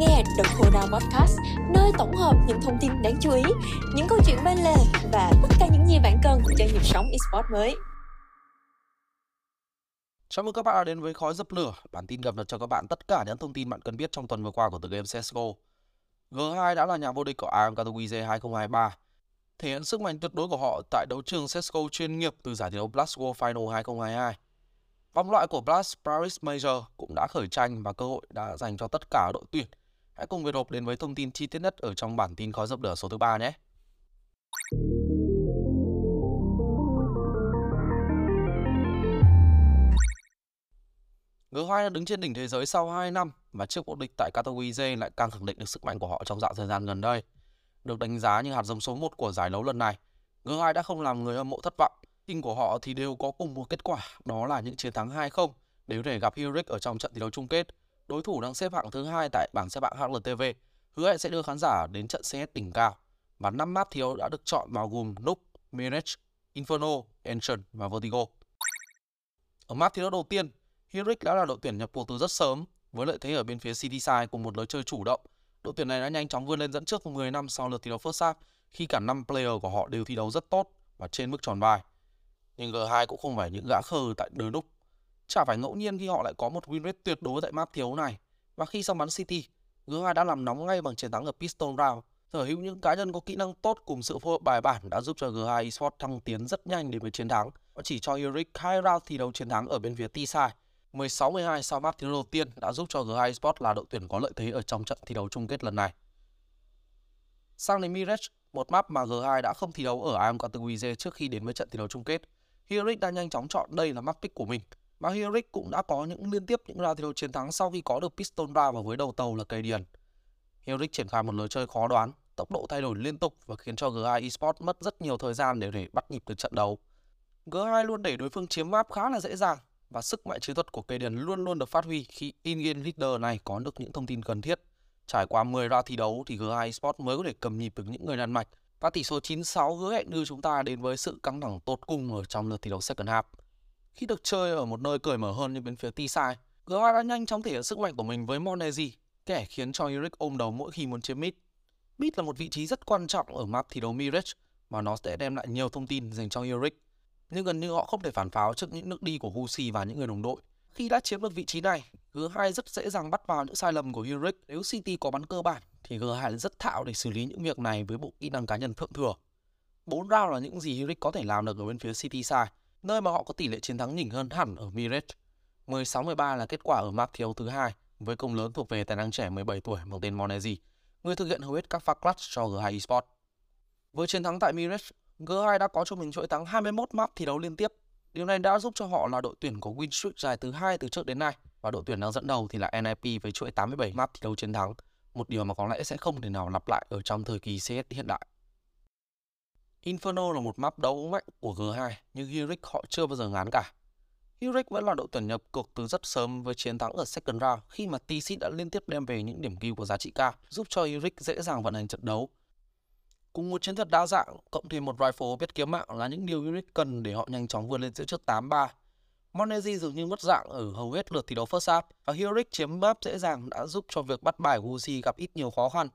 nghe The Corona Podcast, nơi tổng hợp những thông tin đáng chú ý, những câu chuyện bên lề và tất cả những gì bạn cần cho nhịp sống esports mới. Chào mừng các bạn đã đến với Khói Dập Lửa, bản tin cập nhật cho các bạn tất cả những thông tin bạn cần biết trong tuần vừa qua của tựa game CSGO. G2 đã là nhà vô địch của IEM Katowice 2023, thể hiện sức mạnh tuyệt đối của họ tại đấu trường CSGO chuyên nghiệp từ giải thi đấu Blast World Final 2022. Vòng loại của Blast Paris Major cũng đã khởi tranh và cơ hội đã dành cho tất cả đội tuyển. Hãy cùng Việt Hộp đến với thông tin chi tiết nhất ở trong bản tin khói dập lửa số thứ ba nhé. G2 đã đứng trên đỉnh thế giới sau 2 năm và trước vô địch tại Katowice lại càng khẳng định được sức mạnh của họ trong dạo thời gian gần đây. Được đánh giá như hạt giống số 1 của giải đấu lần này, G2 đã không làm người hâm mộ thất vọng team của họ thì đều có cùng một kết quả, đó là những chiến thắng 2-0 để có thể gặp Hurric ở trong trận thi đấu chung kết. Đối thủ đang xếp hạng thứ hai tại bảng xếp hạng HLTV, hứa hẹn sẽ đưa khán giả đến trận CS đỉnh cao. Và năm map thiếu đã được chọn bao gồm Nook, Mirage, Inferno, Ancient và Vertigo. Ở map thi đấu đầu tiên, Heroic đã là đội tuyển nhập cuộc từ rất sớm với lợi thế ở bên phía City Side cùng một lối chơi chủ động. Đội tuyển này đã nhanh chóng vươn lên dẫn trước 10 năm sau lượt thi đấu first half khi cả năm player của họ đều thi đấu rất tốt và trên mức tròn vai nhưng G2 cũng không phải những gã khờ tại đời lúc Chả phải ngẫu nhiên khi họ lại có một win rate tuyệt đối tại map thiếu này. Và khi xong bắn City, G2 đã làm nóng ngay bằng chiến thắng ở Piston Round. Sở hữu những cá nhân có kỹ năng tốt cùng sự phối hợp bài bản đã giúp cho G2 Esports thăng tiến rất nhanh đến với chiến thắng. Và chỉ cho Eric hai round thi đấu chiến thắng ở bên phía T-side. 16-12 sau map thi đấu đầu tiên đã giúp cho G2 Esports là đội tuyển có lợi thế ở trong trận thi đấu chung kết lần này. Sang đến Mirage, một map mà G2 đã không thi đấu ở IAM Katowice trước khi đến với trận thi đấu chung kết. Hieric đã nhanh chóng chọn đây là map pick của mình. Và cũng đã có những liên tiếp những ra thi đấu chiến thắng sau khi có được Piston ra và với đầu tàu là cây điền. Hieric triển khai một lối chơi khó đoán, tốc độ thay đổi liên tục và khiến cho G2 Esports mất rất nhiều thời gian để để bắt nhịp được trận đấu. G2 luôn để đối phương chiếm map khá là dễ dàng và sức mạnh chiến thuật của cây điền luôn luôn được phát huy khi in-game leader này có được những thông tin cần thiết. Trải qua 10 ra thi đấu thì G2 Esports mới có thể cầm nhịp được những người đàn mạch và tỷ số 96 hứa hẹn đưa chúng ta đến với sự căng thẳng tột cùng ở trong lượt thi đấu second half. Khi được chơi ở một nơi cởi mở hơn như bên phía T-side, Gua đã nhanh chóng thể hiện sức mạnh của mình với Monezi, kẻ khiến cho Eric ôm đầu mỗi khi muốn chiếm mid. Mid là một vị trí rất quan trọng ở map thi đấu Mirage và nó sẽ đem lại nhiều thông tin dành cho Eric. Nhưng gần như họ không thể phản pháo trước những nước đi của Husi và những người đồng đội. Khi đã chiếm được vị trí này, G2 rất dễ dàng bắt vào những sai lầm của Eric nếu City có bắn cơ bản thì G2 rất thạo để xử lý những việc này với bộ kỹ năng cá nhân thượng thừa. 4 round là những gì Eric có thể làm được ở bên phía City side, nơi mà họ có tỷ lệ chiến thắng nhỉnh hơn hẳn ở Mirage. 16-13 là kết quả ở map thiếu thứ hai với công lớn thuộc về tài năng trẻ 17 tuổi mang tên Monesi, người thực hiện hầu hết các pha clutch cho G2 Esports. Với chiến thắng tại Mirage, G2 đã có cho mình chuỗi thắng 21 map thi đấu liên tiếp. Điều này đã giúp cho họ là đội tuyển có win streak dài thứ hai từ trước đến nay và đội tuyển đang dẫn đầu thì là NIP với chuỗi 87 map thi đấu chiến thắng một điều mà có lẽ sẽ không thể nào lặp lại ở trong thời kỳ CS hiện đại. Inferno là một map đấu mạnh của G2 nhưng Heroic họ chưa bao giờ ngán cả. Heroic vẫn là đội tuyển nhập cuộc từ rất sớm với chiến thắng ở second round khi mà TC đã liên tiếp đem về những điểm kill của giá trị cao giúp cho Heroic dễ dàng vận hành trận đấu. Cùng một chiến thuật đa dạng cộng thêm một rifle biết kiếm mạng là những điều Heroic cần để họ nhanh chóng vươn lên giữa trước 8-3 Monezi dường như mất dạng ở hầu hết lượt thi đấu first half và Heroic chiếm map dễ dàng đã giúp cho việc bắt bài Wuzi gặp ít nhiều khó khăn.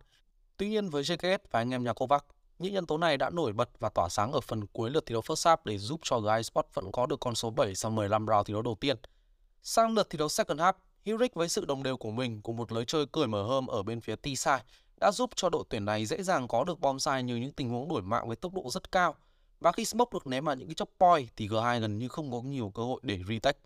Tuy nhiên với JKS và anh em nhà Kovac, những nhân tố này đã nổi bật và tỏa sáng ở phần cuối lượt thi đấu first half để giúp cho GI Sport vẫn có được con số 7 sau 15 round thi đấu đầu tiên. Sang lượt thi đấu second half, Heroic với sự đồng đều của mình cùng một lối chơi cởi mở hơn ở bên phía T-side đã giúp cho đội tuyển này dễ dàng có được bom sai như những tình huống đổi mạng với tốc độ rất cao và khi Smoke được ném vào những cái chop point thì G2 gần như không có nhiều cơ hội để retake.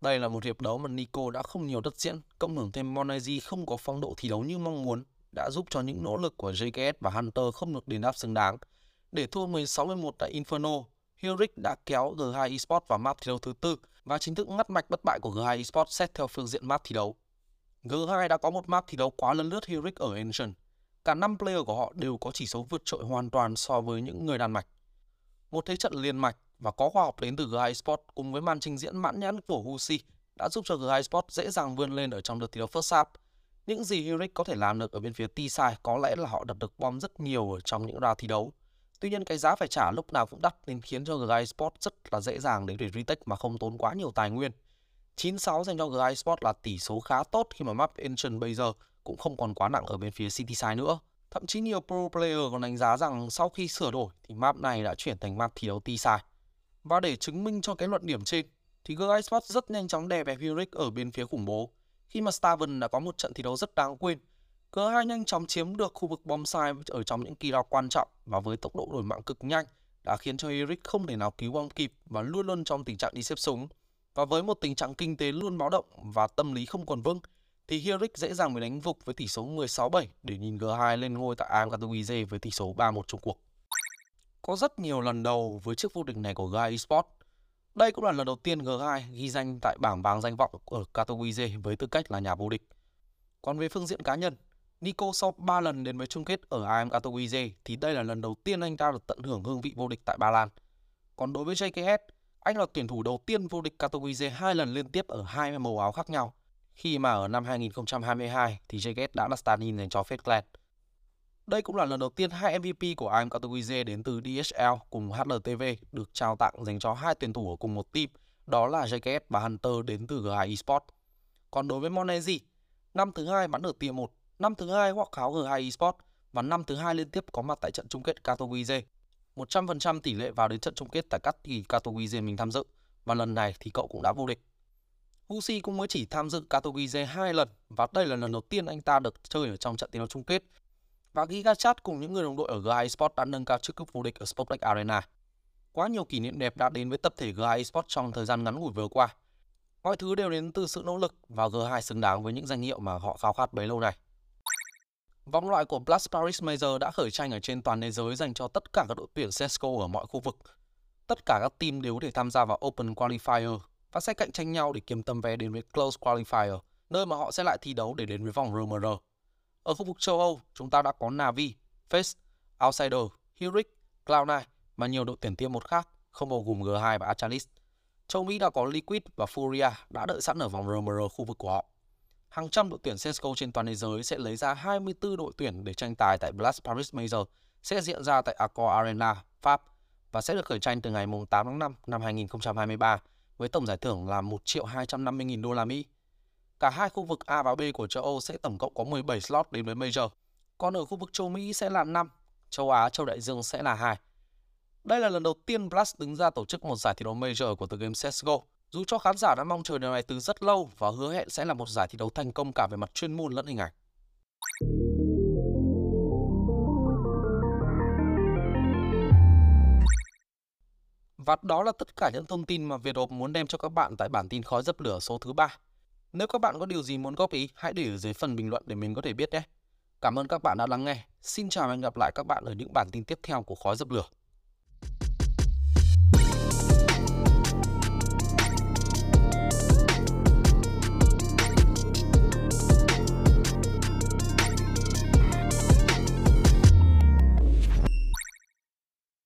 Đây là một hiệp đấu mà Nico đã không nhiều đất diễn, cộng hưởng thêm Monezi không có phong độ thi đấu như mong muốn, đã giúp cho những nỗ lực của JKS và Hunter không được đền đáp xứng đáng. Để thua 16-11 tại Inferno, Heroic đã kéo G2 Esports vào map thi đấu thứ tư và chính thức ngắt mạch bất bại của G2 Esports xét theo phương diện map thi đấu. G2 đã có một map thi đấu quá lấn lướt Heroic ở Ancient. Cả 5 player của họ đều có chỉ số vượt trội hoàn toàn so với những người Đan Mạch. Một thế trận liên mạch và có khoa học đến từ G2 Esports cùng với màn trình diễn mãn nhãn của Husi đã giúp cho G2 Esports dễ dàng vươn lên ở trong đợt thi đấu first half. Những gì Uric có thể làm được ở bên phía T-side có lẽ là họ đập được bom rất nhiều ở trong những round thi đấu. Tuy nhiên cái giá phải trả lúc nào cũng đắt nên khiến cho GI Sport rất là dễ dàng để để retake mà không tốn quá nhiều tài nguyên. 96 dành cho GI Sport là tỷ số khá tốt khi mà map Ancient bây giờ cũng không còn quá nặng ở bên phía City side nữa. Thậm chí nhiều pro player còn đánh giá rằng sau khi sửa đổi thì map này đã chuyển thành map thi đấu T-side. Và để chứng minh cho cái luận điểm trên, thì GI Sport rất nhanh chóng đè bẹp Hurric ở bên phía khủng bố. Khi mà Staven đã có một trận thi đấu rất đáng quên, G2 nhanh chóng chiếm được khu vực bom sai ở trong những kỳ round quan trọng và với tốc độ đổi mạng cực nhanh đã khiến cho Eric không thể nào cứu bom kịp và luôn luôn trong tình trạng đi xếp súng. Và với một tình trạng kinh tế luôn báo động và tâm lý không còn vững, thì Hirik dễ dàng bị đánh vục với tỷ số 16-7 để nhìn G2 lên ngôi tại AM Katowice với tỷ số 3-1 trong cuộc. Có rất nhiều lần đầu với chiếc vô địch này của Gai Esports. Đây cũng là lần đầu tiên G2 ghi danh tại bảng vàng danh vọng ở Katowice với tư cách là nhà vô địch. Còn về phương diện cá nhân, Nico sau 3 lần đến với chung kết ở AM Katowice thì đây là lần đầu tiên anh ta được tận hưởng hương vị vô địch tại Ba Lan. Còn đối với JKS, anh là tuyển thủ đầu tiên vô địch Katowice hai lần liên tiếp ở hai màu áo khác nhau. Khi mà ở năm 2022 thì JKS đã là stand-in dành cho Fakeland. Đây cũng là lần đầu tiên hai MVP của AM Katowice đến từ DHL cùng HLTV được trao tặng dành cho hai tuyển thủ ở cùng một team, đó là JKS và Hunter đến từ G2 Esports. Còn đối với Monezi, năm thứ hai bắn ở tier 1 Năm thứ hai hoặc kháo G2 Esports và năm thứ hai liên tiếp có mặt tại trận chung kết Katowice. 100% tỷ lệ vào đến trận chung kết tại các kỳ Katowice mình tham dự và lần này thì cậu cũng đã vô địch. Husi cũng mới chỉ tham dự Katowice hai lần và đây là lần đầu tiên anh ta được chơi ở trong trận thi đấu chung kết. Và Gigachat cùng những người đồng đội ở G2 Esports đã nâng cao chức cúp vô địch ở Sputnik Arena. Quá nhiều kỷ niệm đẹp đã đến với tập thể G2 Esports trong thời gian ngắn ngủi vừa qua. Mọi thứ đều đến từ sự nỗ lực và G2 xứng đáng với những danh hiệu mà họ khao khát bấy lâu nay. Vòng loại của Blast Paris Major đã khởi tranh ở trên toàn thế giới dành cho tất cả các đội tuyển CSGO ở mọi khu vực. Tất cả các team đều có thể tham gia vào Open Qualifier và sẽ cạnh tranh nhau để kiếm tấm vé đến với Close Qualifier, nơi mà họ sẽ lại thi đấu để đến với vòng RMR. Ở khu vực châu Âu, chúng ta đã có Navi, Face, Outsider, Huric, Cloud9 và nhiều đội tuyển tier một khác, không bao gồm G2 và Astralis. Châu Mỹ đã có Liquid và Furia đã đợi sẵn ở vòng RMR khu vực của họ hàng trăm đội tuyển CSGO trên toàn thế giới sẽ lấy ra 24 đội tuyển để tranh tài tại Blast Paris Major sẽ diễn ra tại Accor Arena, Pháp và sẽ được khởi tranh từ ngày 8 tháng 5 năm 2023 với tổng giải thưởng là 1 triệu 250 nghìn đô la Mỹ. Cả hai khu vực A và B của châu Âu sẽ tổng cộng có 17 slot đến với Major, còn ở khu vực châu Mỹ sẽ là 5, châu Á, châu Đại Dương sẽ là 2. Đây là lần đầu tiên Blast đứng ra tổ chức một giải thi đấu Major của tựa game CSGO dù cho khán giả đã mong chờ điều này từ rất lâu và hứa hẹn sẽ là một giải thi đấu thành công cả về mặt chuyên môn lẫn hình ảnh. Và đó là tất cả những thông tin mà Việt Hộp muốn đem cho các bạn tại bản tin khói dập lửa số thứ 3. Nếu các bạn có điều gì muốn góp ý, hãy để ở dưới phần bình luận để mình có thể biết nhé. Cảm ơn các bạn đã lắng nghe. Xin chào và hẹn gặp lại các bạn ở những bản tin tiếp theo của khói dập lửa.